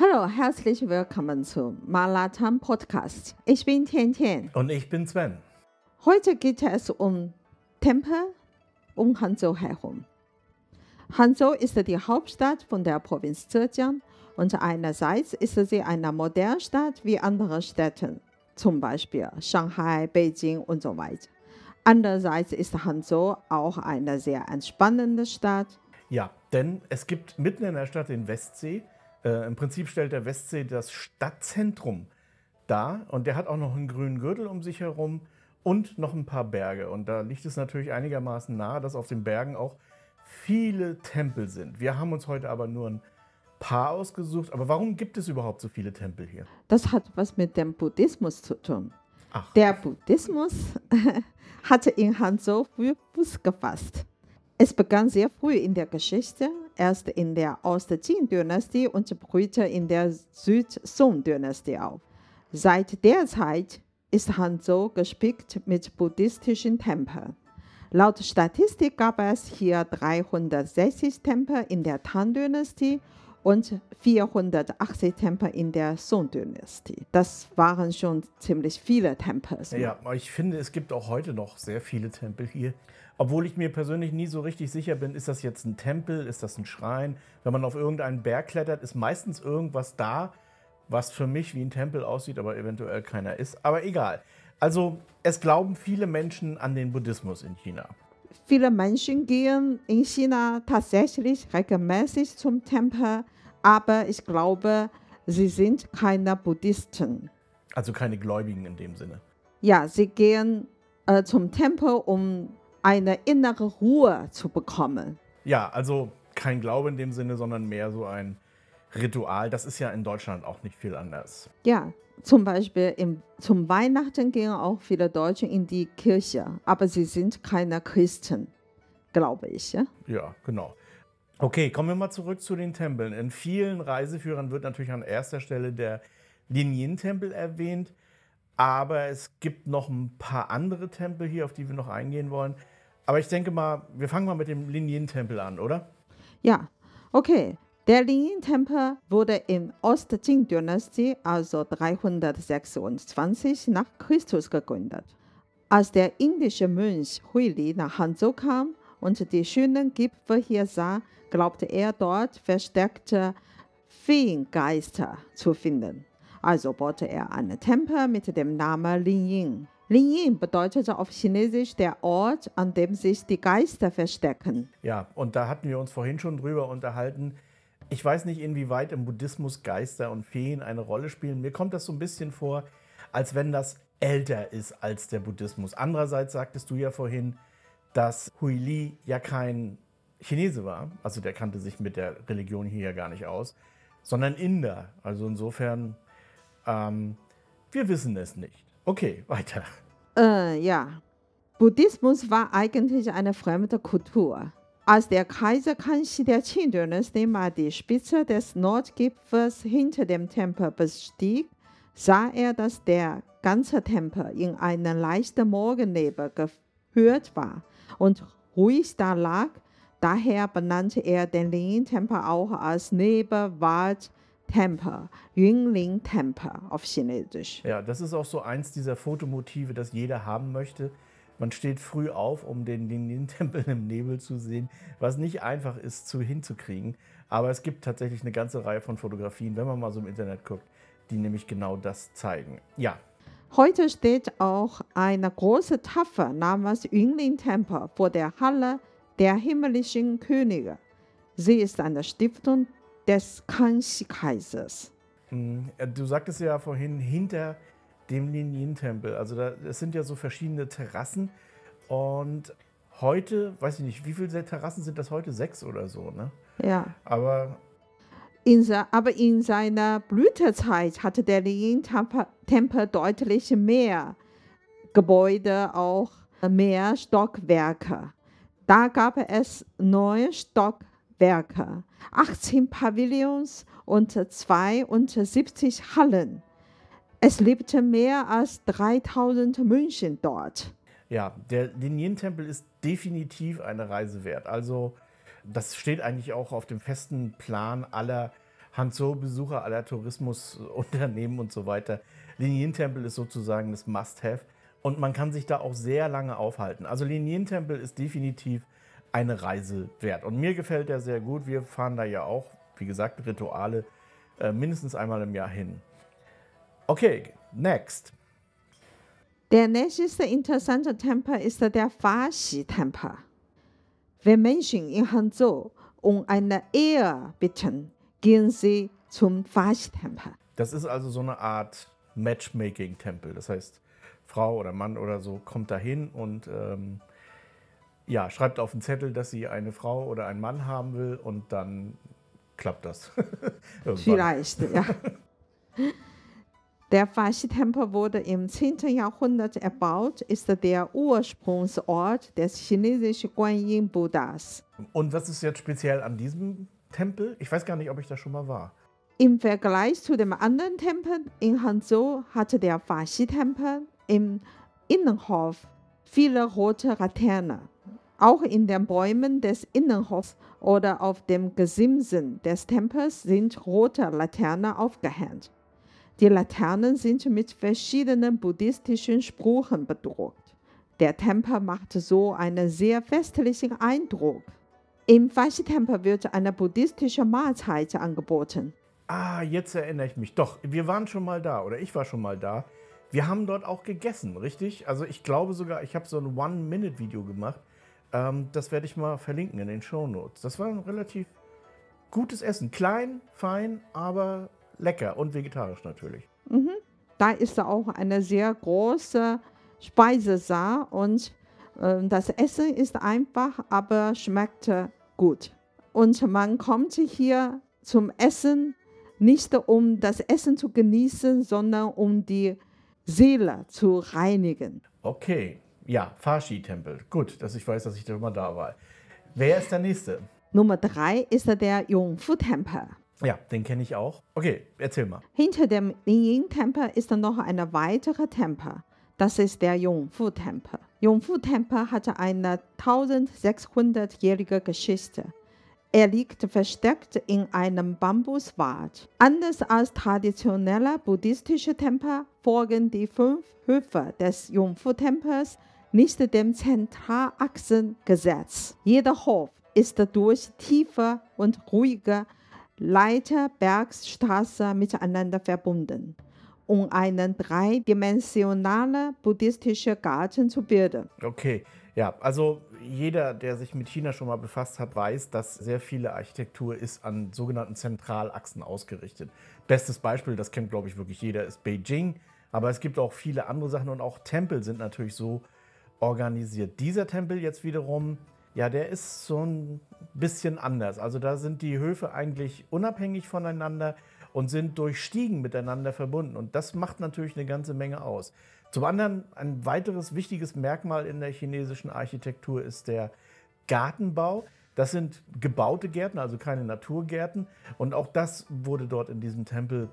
Hallo, herzlich willkommen zum Malatan Podcast. Ich bin Tian Tian. Und ich bin Sven. Heute geht es um Tempel um Hangzhou herum. Hangzhou ist die Hauptstadt von der Provinz Zhejiang und einerseits ist sie eine moderne Stadt wie andere Städte, zum Beispiel Shanghai, Beijing und so weiter. Andererseits ist Hangzhou auch eine sehr entspannende Stadt. Ja, denn es gibt mitten in der Stadt den Westsee. Äh, Im Prinzip stellt der Westsee das Stadtzentrum dar und der hat auch noch einen grünen Gürtel um sich herum und noch ein paar Berge. Und da liegt es natürlich einigermaßen nahe, dass auf den Bergen auch viele Tempel sind. Wir haben uns heute aber nur ein paar ausgesucht. Aber warum gibt es überhaupt so viele Tempel hier? Das hat was mit dem Buddhismus zu tun. Ach. Der Buddhismus hatte in Hangzhou früh Fuß gefasst. Es begann sehr früh in der Geschichte, erst in der Ost-Jin-Dynastie und später in der Süd-Song-Dynastie auf. Seit der Zeit ist Hangzhou gespickt mit buddhistischen Tempeln. Laut Statistik gab es hier 360 Tempel in der Tang-Dynastie und 480 Tempel in der Song-Dynastie. Das waren schon ziemlich viele Tempel. Ja, ich finde, es gibt auch heute noch sehr viele Tempel hier. Obwohl ich mir persönlich nie so richtig sicher bin, ist das jetzt ein Tempel, ist das ein Schrein? Wenn man auf irgendeinen Berg klettert, ist meistens irgendwas da, was für mich wie ein Tempel aussieht, aber eventuell keiner ist. Aber egal. Also es glauben viele Menschen an den Buddhismus in China. Viele Menschen gehen in China tatsächlich regelmäßig zum Tempel, aber ich glaube, sie sind keine Buddhisten. Also keine Gläubigen in dem Sinne. Ja, sie gehen äh, zum Tempel, um eine innere Ruhe zu bekommen. Ja, also kein Glaube in dem Sinne, sondern mehr so ein Ritual. Das ist ja in Deutschland auch nicht viel anders. Ja, zum Beispiel im, zum Weihnachten gehen auch viele Deutsche in die Kirche, aber sie sind keine Christen, glaube ich. Ja, ja genau. Okay, kommen wir mal zurück zu den Tempeln. In vielen Reiseführern wird natürlich an erster Stelle der Linien-Tempel erwähnt, aber es gibt noch ein paar andere Tempel hier, auf die wir noch eingehen wollen. Aber ich denke mal, wir fangen mal mit dem Linien-Tempel an, oder? Ja, okay. Der Lin-Tempel wurde in Ost-Jin-Dynastie, also 326 nach Christus gegründet. Als der indische Mönch Huili nach Hanzhou kam und die schönen Gipfel hier sah, glaubte er dort versteckte Feengeister zu finden. Also baute er einen Tempel mit dem Namen Linyin. Linyin bedeutet auf Chinesisch der Ort, an dem sich die Geister verstecken. Ja, und da hatten wir uns vorhin schon drüber unterhalten ich weiß nicht, inwieweit im Buddhismus Geister und Feen eine Rolle spielen. Mir kommt das so ein bisschen vor, als wenn das älter ist als der Buddhismus. Andererseits sagtest du ja vorhin, dass Hui Li ja kein Chinese war, also der kannte sich mit der Religion hier ja gar nicht aus, sondern Inder. Also insofern, ähm, wir wissen es nicht. Okay, weiter. Äh, ja. Buddhismus war eigentlich eine fremde Kultur. Als der Kaiser Kanxi der Qing-Dynastie mal die Spitze des Nordgipfels hinter dem Tempel bestieg, sah er, dass der ganze Tempel in einen leichten Morgennebel gehüllt war und ruhig da lag. Daher benannte er den Lin-Tempel auch als Nebelwald-Tempel, Yunlin-Tempel auf Chinesisch. Ja, das ist auch so eins dieser Fotomotive, das jeder haben möchte. Man steht früh auf, um den Linientempel im Nebel zu sehen, was nicht einfach ist zu hinzukriegen. Aber es gibt tatsächlich eine ganze Reihe von Fotografien, wenn man mal so im Internet guckt, die nämlich genau das zeigen. Ja. Heute steht auch eine große Tafel namens Yunlin-Tempel vor der Halle der himmlischen Könige. Sie ist eine Stiftung des Kanxi-Kaisers. Hm, du sagtest ja vorhin, hinter dem Linientempel. Also da, es sind ja so verschiedene Terrassen und heute, weiß ich nicht, wie viele Terrassen sind das heute? Sechs oder so, ne? Ja. Aber in, aber in seiner Blütezeit hatte der Lin-Tempel deutlich mehr Gebäude, auch mehr Stockwerke. Da gab es neun Stockwerke, 18 Pavillons und 72 Hallen. Es lebten mehr als 3000 Mönchen dort. Ja, der Linien-Tempel ist definitiv eine Reise wert. Also das steht eigentlich auch auf dem festen Plan aller Hanzo-Besucher aller Tourismusunternehmen und so weiter. Linientempel ist sozusagen das Must-Have und man kann sich da auch sehr lange aufhalten. Also Linientempel ist definitiv eine Reise wert und mir gefällt der sehr gut. Wir fahren da ja auch, wie gesagt, Rituale äh, mindestens einmal im Jahr hin. Okay, next. Der nächste interessante Tempel ist der Faxi-Tempel. Wenn Menschen in Hangzhou um eine Ehe bitten, gehen sie zum Faxi-Tempel. Das ist also so eine Art Matchmaking-Tempel. Das heißt, Frau oder Mann oder so kommt dahin und ähm, ja, schreibt auf den Zettel, dass sie eine Frau oder einen Mann haben will und dann klappt das. Vielleicht, ja. Der Faxi-Tempel wurde im 10. Jahrhundert erbaut, ist der Ursprungsort des chinesischen Guanyin-Buddhas. Und was ist jetzt speziell an diesem Tempel? Ich weiß gar nicht, ob ich da schon mal war. Im Vergleich zu dem anderen Tempel in Hangzhou hatte der Faxi-Tempel im Innenhof viele rote Laternen. Auch in den Bäumen des Innenhofs oder auf dem Gesimsen des Tempels sind rote Laternen aufgehängt. Die Laternen sind mit verschiedenen buddhistischen Sprüchen bedruckt. Der Tempel macht so einen sehr festlichen Eindruck. Im Faxi-Tempel wird eine buddhistische Mahlzeit angeboten. Ah, jetzt erinnere ich mich. Doch, wir waren schon mal da oder ich war schon mal da. Wir haben dort auch gegessen, richtig? Also ich glaube sogar, ich habe so ein One-Minute-Video gemacht. Ähm, das werde ich mal verlinken in den Show Notes. Das war ein relativ gutes Essen. Klein, fein, aber lecker und vegetarisch natürlich. Mhm. Da ist auch eine sehr große Speisesaal und äh, das Essen ist einfach, aber schmeckt gut. Und man kommt hier zum Essen nicht um das Essen zu genießen, sondern um die Seele zu reinigen. Okay, ja, Fashi-Tempel. Gut, dass ich weiß, dass ich da immer da war. Wer ist der nächste? Nummer drei ist der Yongfu-Tempel. Ja, den kenne ich auch. Okay, erzähl mal. Hinter dem Lingyin-Tempel ist noch ein weiterer Tempel. Das ist der Yongfu-Tempel. Yongfu-Tempel hat eine 1600-jährige Geschichte. Er liegt versteckt in einem Bambuswald. Anders als traditionelle buddhistische Tempel folgen die fünf Höfe des Yongfu-Tempels nicht dem Zentralachsengesetz. Jeder Hof ist durch tiefe und ruhige Leiter, Bergstraße miteinander verbunden, um einen dreidimensionalen buddhistischen Garten zu bilden. Okay, ja, also jeder, der sich mit China schon mal befasst hat, weiß, dass sehr viele Architektur ist an sogenannten Zentralachsen ausgerichtet. Bestes Beispiel, das kennt glaube ich wirklich jeder, ist Beijing. Aber es gibt auch viele andere Sachen und auch Tempel sind natürlich so organisiert. Dieser Tempel jetzt wiederum ja, der ist so ein bisschen anders. Also da sind die Höfe eigentlich unabhängig voneinander und sind durch Stiegen miteinander verbunden. Und das macht natürlich eine ganze Menge aus. Zum anderen ein weiteres wichtiges Merkmal in der chinesischen Architektur ist der Gartenbau. Das sind gebaute Gärten, also keine Naturgärten. Und auch das wurde dort in diesem Tempel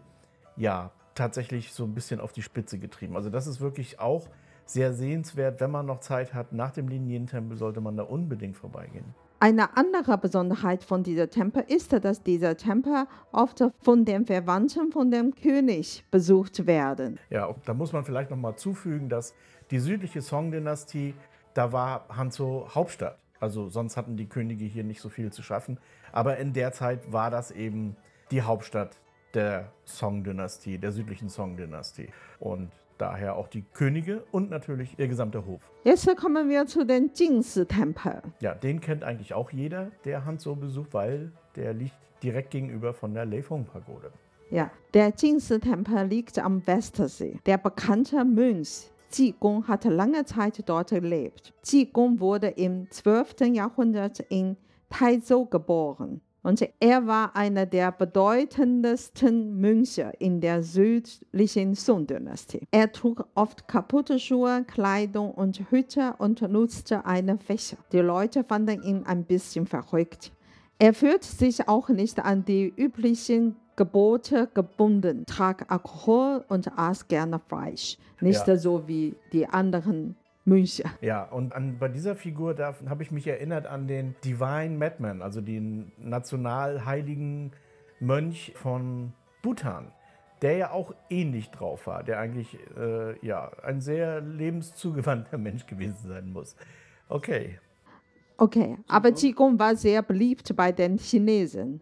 ja tatsächlich so ein bisschen auf die Spitze getrieben. Also das ist wirklich auch sehr sehenswert. Wenn man noch Zeit hat, nach dem Linientempel sollte man da unbedingt vorbeigehen. Eine andere Besonderheit von diesem Tempel ist, dass dieser Tempel oft von den Verwandten von dem König besucht werden. Ja, da muss man vielleicht noch mal zufügen, dass die südliche Song-Dynastie, da war Hanzhou Hauptstadt. Also sonst hatten die Könige hier nicht so viel zu schaffen. Aber in der Zeit war das eben die Hauptstadt der Song-Dynastie, der südlichen Song-Dynastie. Und Daher auch die Könige und natürlich ihr gesamter Hof. Jetzt kommen wir zu den Jingsi-Tempel. Ja, den kennt eigentlich auch jeder, der Hanzhou besucht, weil der liegt direkt gegenüber von der Leifeng-Pagode. Ja, der Jingsi-Tempel liegt am Westersee. Der bekannte Mönch Ji Gong hat lange Zeit dort gelebt. Ji Gong wurde im 12. Jahrhundert in Taizhou geboren. Und er war einer der bedeutendsten Mönche in der südlichen Song-Dynastie. Er trug oft kaputte Schuhe, Kleidung und Hüte und nutzte einen Fächer. Die Leute fanden ihn ein bisschen verrückt. Er fühlte sich auch nicht an die üblichen Gebote gebunden, trank Alkohol und aß gerne Fleisch. Nicht ja. so wie die anderen Mönche. Ja, und an, bei dieser Figur habe ich mich erinnert an den Divine Madman, also den nationalheiligen Mönch von Bhutan, der ja auch ähnlich drauf war, der eigentlich äh, ja, ein sehr lebenszugewandter Mensch gewesen sein muss. Okay. Okay, aber Qigong war sehr beliebt bei den Chinesen.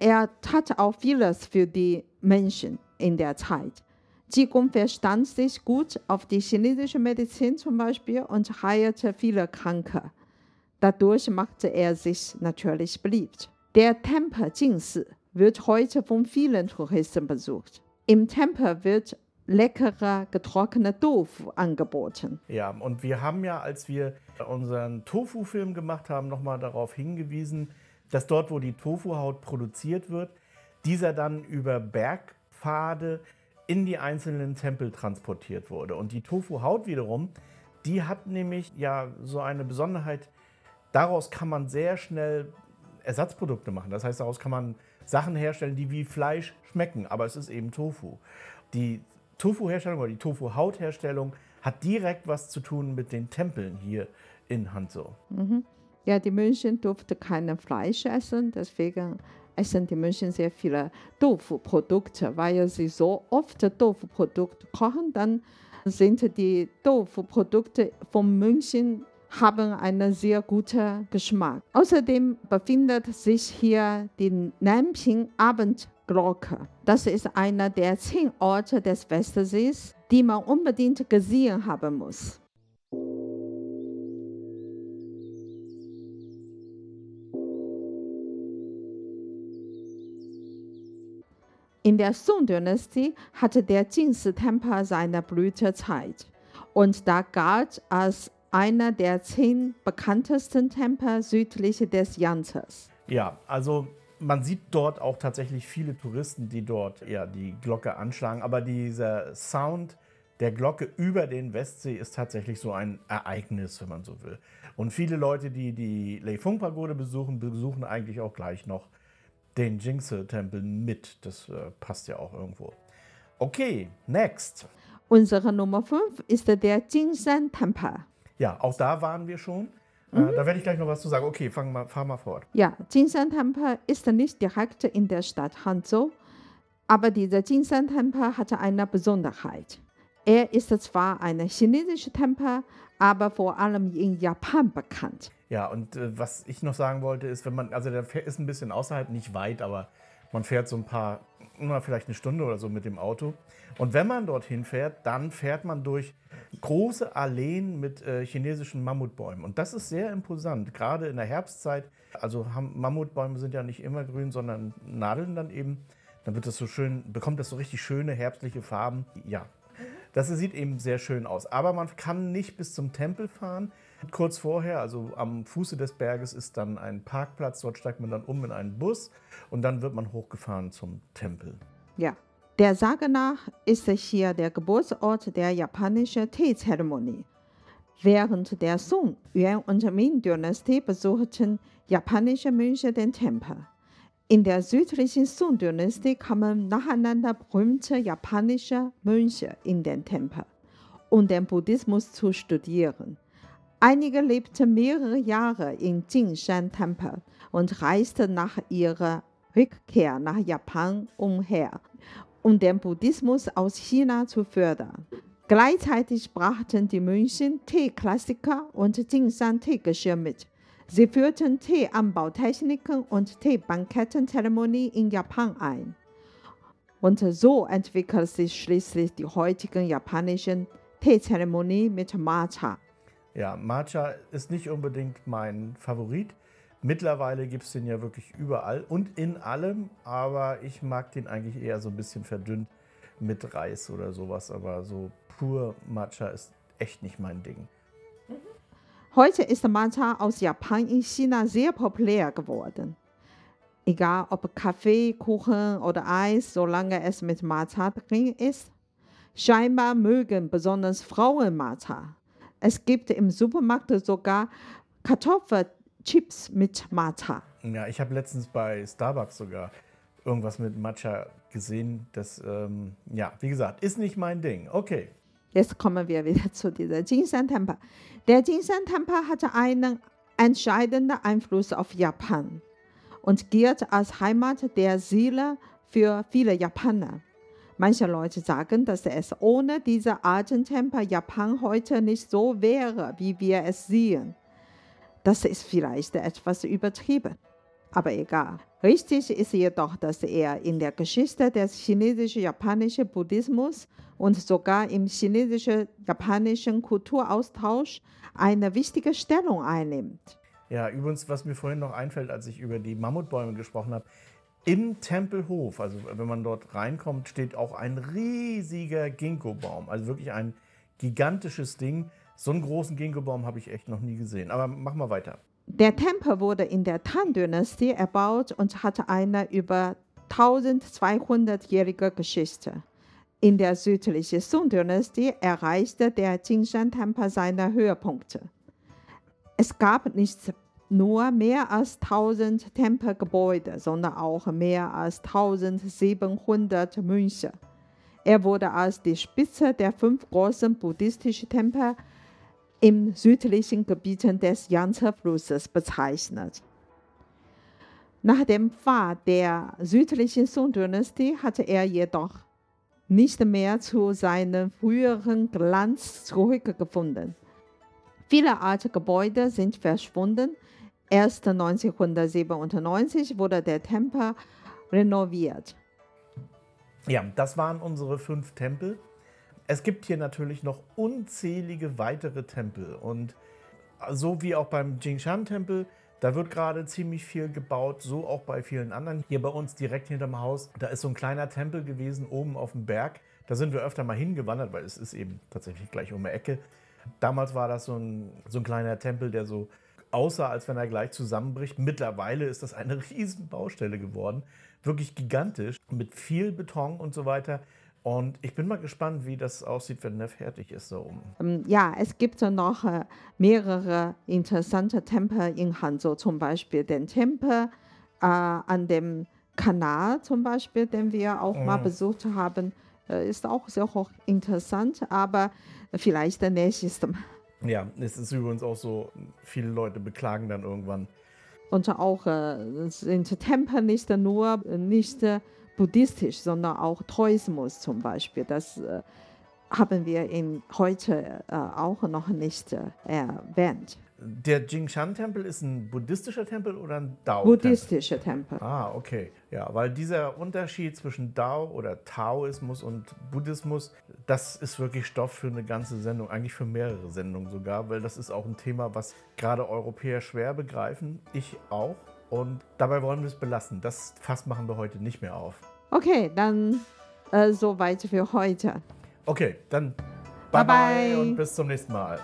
Er tat auch vieles für die Menschen in der Zeit. Qigong verstand sich gut auf die chinesische Medizin zum Beispiel und heilte viele Kranke. Dadurch machte er sich natürlich beliebt. Der Tempel Jingsi wird heute von vielen Touristen besucht. Im Tempel wird leckerer getrockneter Tofu angeboten. Ja, und wir haben ja, als wir unseren Tofu-Film gemacht haben, nochmal darauf hingewiesen, dass dort, wo die Tofu-Haut produziert wird, dieser dann über Bergpfade in die einzelnen Tempel transportiert wurde. Und die Tofu-Haut wiederum, die hat nämlich ja so eine Besonderheit, daraus kann man sehr schnell Ersatzprodukte machen. Das heißt, daraus kann man Sachen herstellen, die wie Fleisch schmecken, aber es ist eben Tofu. Die Tofu-Herstellung oder die Tofu-Hautherstellung hat direkt was zu tun mit den Tempeln hier in Hanzhou. Mhm. Ja, die München durften kein Fleisch essen, deswegen essen die München sehr viele Tofu-Produkte, weil sie so oft Tofu-Produkte kochen, dann sind die Tofu-Produkte von München haben einen sehr guten Geschmack. Außerdem befindet sich hier die Nanping Abendglocke. Das ist einer der zehn Orte des Westsees, die man unbedingt gesehen haben muss. Der Song-Dynastie hatte der Jingsi-Tempel seine Blütezeit und da galt als einer der zehn bekanntesten Tempel südlich des Yangtzes. Ja, also man sieht dort auch tatsächlich viele Touristen, die dort ja, die Glocke anschlagen. Aber dieser Sound der Glocke über den Westsee ist tatsächlich so ein Ereignis, wenn man so will. Und viele Leute, die die Leifeng-Pagode besuchen, besuchen eigentlich auch gleich noch den Jingse-Tempel mit. Das äh, passt ja auch irgendwo. Okay, next. Unsere Nummer 5 ist der Jingshan-Tempel. Ja, auch da waren wir schon. Äh, mhm. da werde ich gleich noch was zu sagen. Okay, fang mal, fahr mal fort. Ja, Jinshan-Tempel ist nicht direkt in der Stadt Hanzhou, aber dieser Jinshan-Tempel hatte eine Besonderheit. Er ist zwar ein chinesischer Tempel, aber vor allem in Japan bekannt. Ja, und äh, was ich noch sagen wollte, ist, wenn man, also der ist ein bisschen außerhalb, nicht weit, aber man fährt so ein paar, na, vielleicht eine Stunde oder so mit dem Auto. Und wenn man dorthin fährt, dann fährt man durch große Alleen mit äh, chinesischen Mammutbäumen. Und das ist sehr imposant, gerade in der Herbstzeit. Also Mammutbäume sind ja nicht immer grün, sondern nadeln dann eben. Dann wird das so schön, bekommt das so richtig schöne herbstliche Farben. Ja, das sieht eben sehr schön aus. Aber man kann nicht bis zum Tempel fahren. Kurz vorher, also am Fuße des Berges, ist dann ein Parkplatz. Dort steigt man dann um in einen Bus und dann wird man hochgefahren zum Tempel. Ja, der Sage nach ist hier der Geburtsort der japanischen Teezeremonie. Während der Song, Yuan und Ming-Dynastie besuchten japanische Mönche den Tempel. In der südlichen Song-Dynastie kamen nacheinander berühmte japanische Mönche in den Tempel, um den Buddhismus zu studieren. Einige lebten mehrere Jahre im Jingshan-Tempel und reisten nach ihrer Rückkehr nach Japan umher um den Buddhismus aus China zu fördern. Gleichzeitig brachten die Mönche Teeklassiker und Jinshan-Teegeschirr mit. Sie führten Teeanbautechniken und Teebankettenzeremonie in Japan ein. Und so entwickelte sich schließlich die heutigen japanischen Teezeremonie mit Matcha. Ja, Matcha ist nicht unbedingt mein Favorit. Mittlerweile gibt es den ja wirklich überall und in allem, aber ich mag den eigentlich eher so ein bisschen verdünnt mit Reis oder sowas. Aber so pur Matcha ist echt nicht mein Ding. Heute ist Matcha aus Japan in China sehr populär geworden. Egal ob Kaffee, Kuchen oder Eis, solange es mit Matcha drin ist. Scheinbar mögen besonders Frauen Matcha. Es gibt im Supermarkt sogar Kartoffeln Chips mit Matcha. Ja, ich habe letztens bei Starbucks sogar irgendwas mit Matcha gesehen. Das, ähm, ja, wie gesagt, ist nicht mein Ding. Okay. Jetzt kommen wir wieder zu dieser Jinsan-Tempel. Der Jinsan-Tempel hatte einen entscheidenden Einfluss auf Japan. und gilt als Heimat der Seele für viele Japaner. Manche Leute sagen, dass es ohne diese alten Tempel Japan heute nicht so wäre, wie wir es sehen. Das ist vielleicht etwas übertrieben, aber egal. Richtig ist jedoch, dass er in der Geschichte des chinesisch-japanischen Buddhismus und sogar im chinesisch-japanischen Kulturaustausch eine wichtige Stellung einnimmt. Ja, übrigens, was mir vorhin noch einfällt, als ich über die Mammutbäume gesprochen habe, im Tempelhof, also wenn man dort reinkommt, steht auch ein riesiger Ginkgo-Baum. Also wirklich ein gigantisches Ding. So einen großen Ginkgo-Baum habe ich echt noch nie gesehen. Aber mach mal weiter. Der Tempel wurde in der Tang-Dynastie erbaut und hatte eine über 1200-jährige Geschichte. In der südlichen Song-Dynastie erreichte der Jingshan-Tempel seine Höhepunkte. Es gab nicht nur mehr als 1000 Tempelgebäude, sondern auch mehr als 1700 Mönche. Er wurde als die Spitze der fünf großen buddhistischen Tempel im südlichen Gebieten des Yangtze-Flusses bezeichnet. Nach dem Fall der südlichen Song-Dynastie hatte er jedoch nicht mehr zu seinem früheren Glanz zurückgefunden. Viele alte Gebäude sind verschwunden. Erst 1997 wurde der Tempel renoviert. Ja, das waren unsere fünf Tempel. Es gibt hier natürlich noch unzählige weitere Tempel und so wie auch beim Jingshan-Tempel, da wird gerade ziemlich viel gebaut, so auch bei vielen anderen. Hier bei uns direkt hinterm Haus, da ist so ein kleiner Tempel gewesen, oben auf dem Berg. Da sind wir öfter mal hingewandert, weil es ist eben tatsächlich gleich um die Ecke. Damals war das so ein, so ein kleiner Tempel, der so aussah, als wenn er gleich zusammenbricht. Mittlerweile ist das eine riesen Baustelle geworden, wirklich gigantisch, mit viel Beton und so weiter. Und ich bin mal gespannt, wie das aussieht, wenn der fertig ist. So. Ähm, ja, es gibt noch äh, mehrere interessante Tempel in Hanzhou, zum Beispiel den Tempel äh, an dem Kanal, zum Beispiel, den wir auch mal besucht haben, äh, ist auch sehr hoch interessant, aber vielleicht der nächste Mal. Ja, es ist übrigens auch so, viele Leute beklagen dann irgendwann. Und auch äh, sind Tempel nicht nur nicht buddhistisch, sondern auch Taoismus zum Beispiel. Das äh, haben wir in heute äh, auch noch nicht äh, erwähnt. Der Jingshan-Tempel ist ein buddhistischer Tempel oder ein Dao-Tempel? Buddhistischer Tempel. Ah, okay. Ja, weil dieser Unterschied zwischen Dao oder Taoismus und Buddhismus, das ist wirklich Stoff für eine ganze Sendung, eigentlich für mehrere Sendungen sogar, weil das ist auch ein Thema, was gerade Europäer schwer begreifen. Ich auch. Und dabei wollen wir es belassen. Das Fass machen wir heute nicht mehr auf. Okay, dann äh, soweit für heute. Okay, dann bye bye, bye, bye und bis zum nächsten Mal.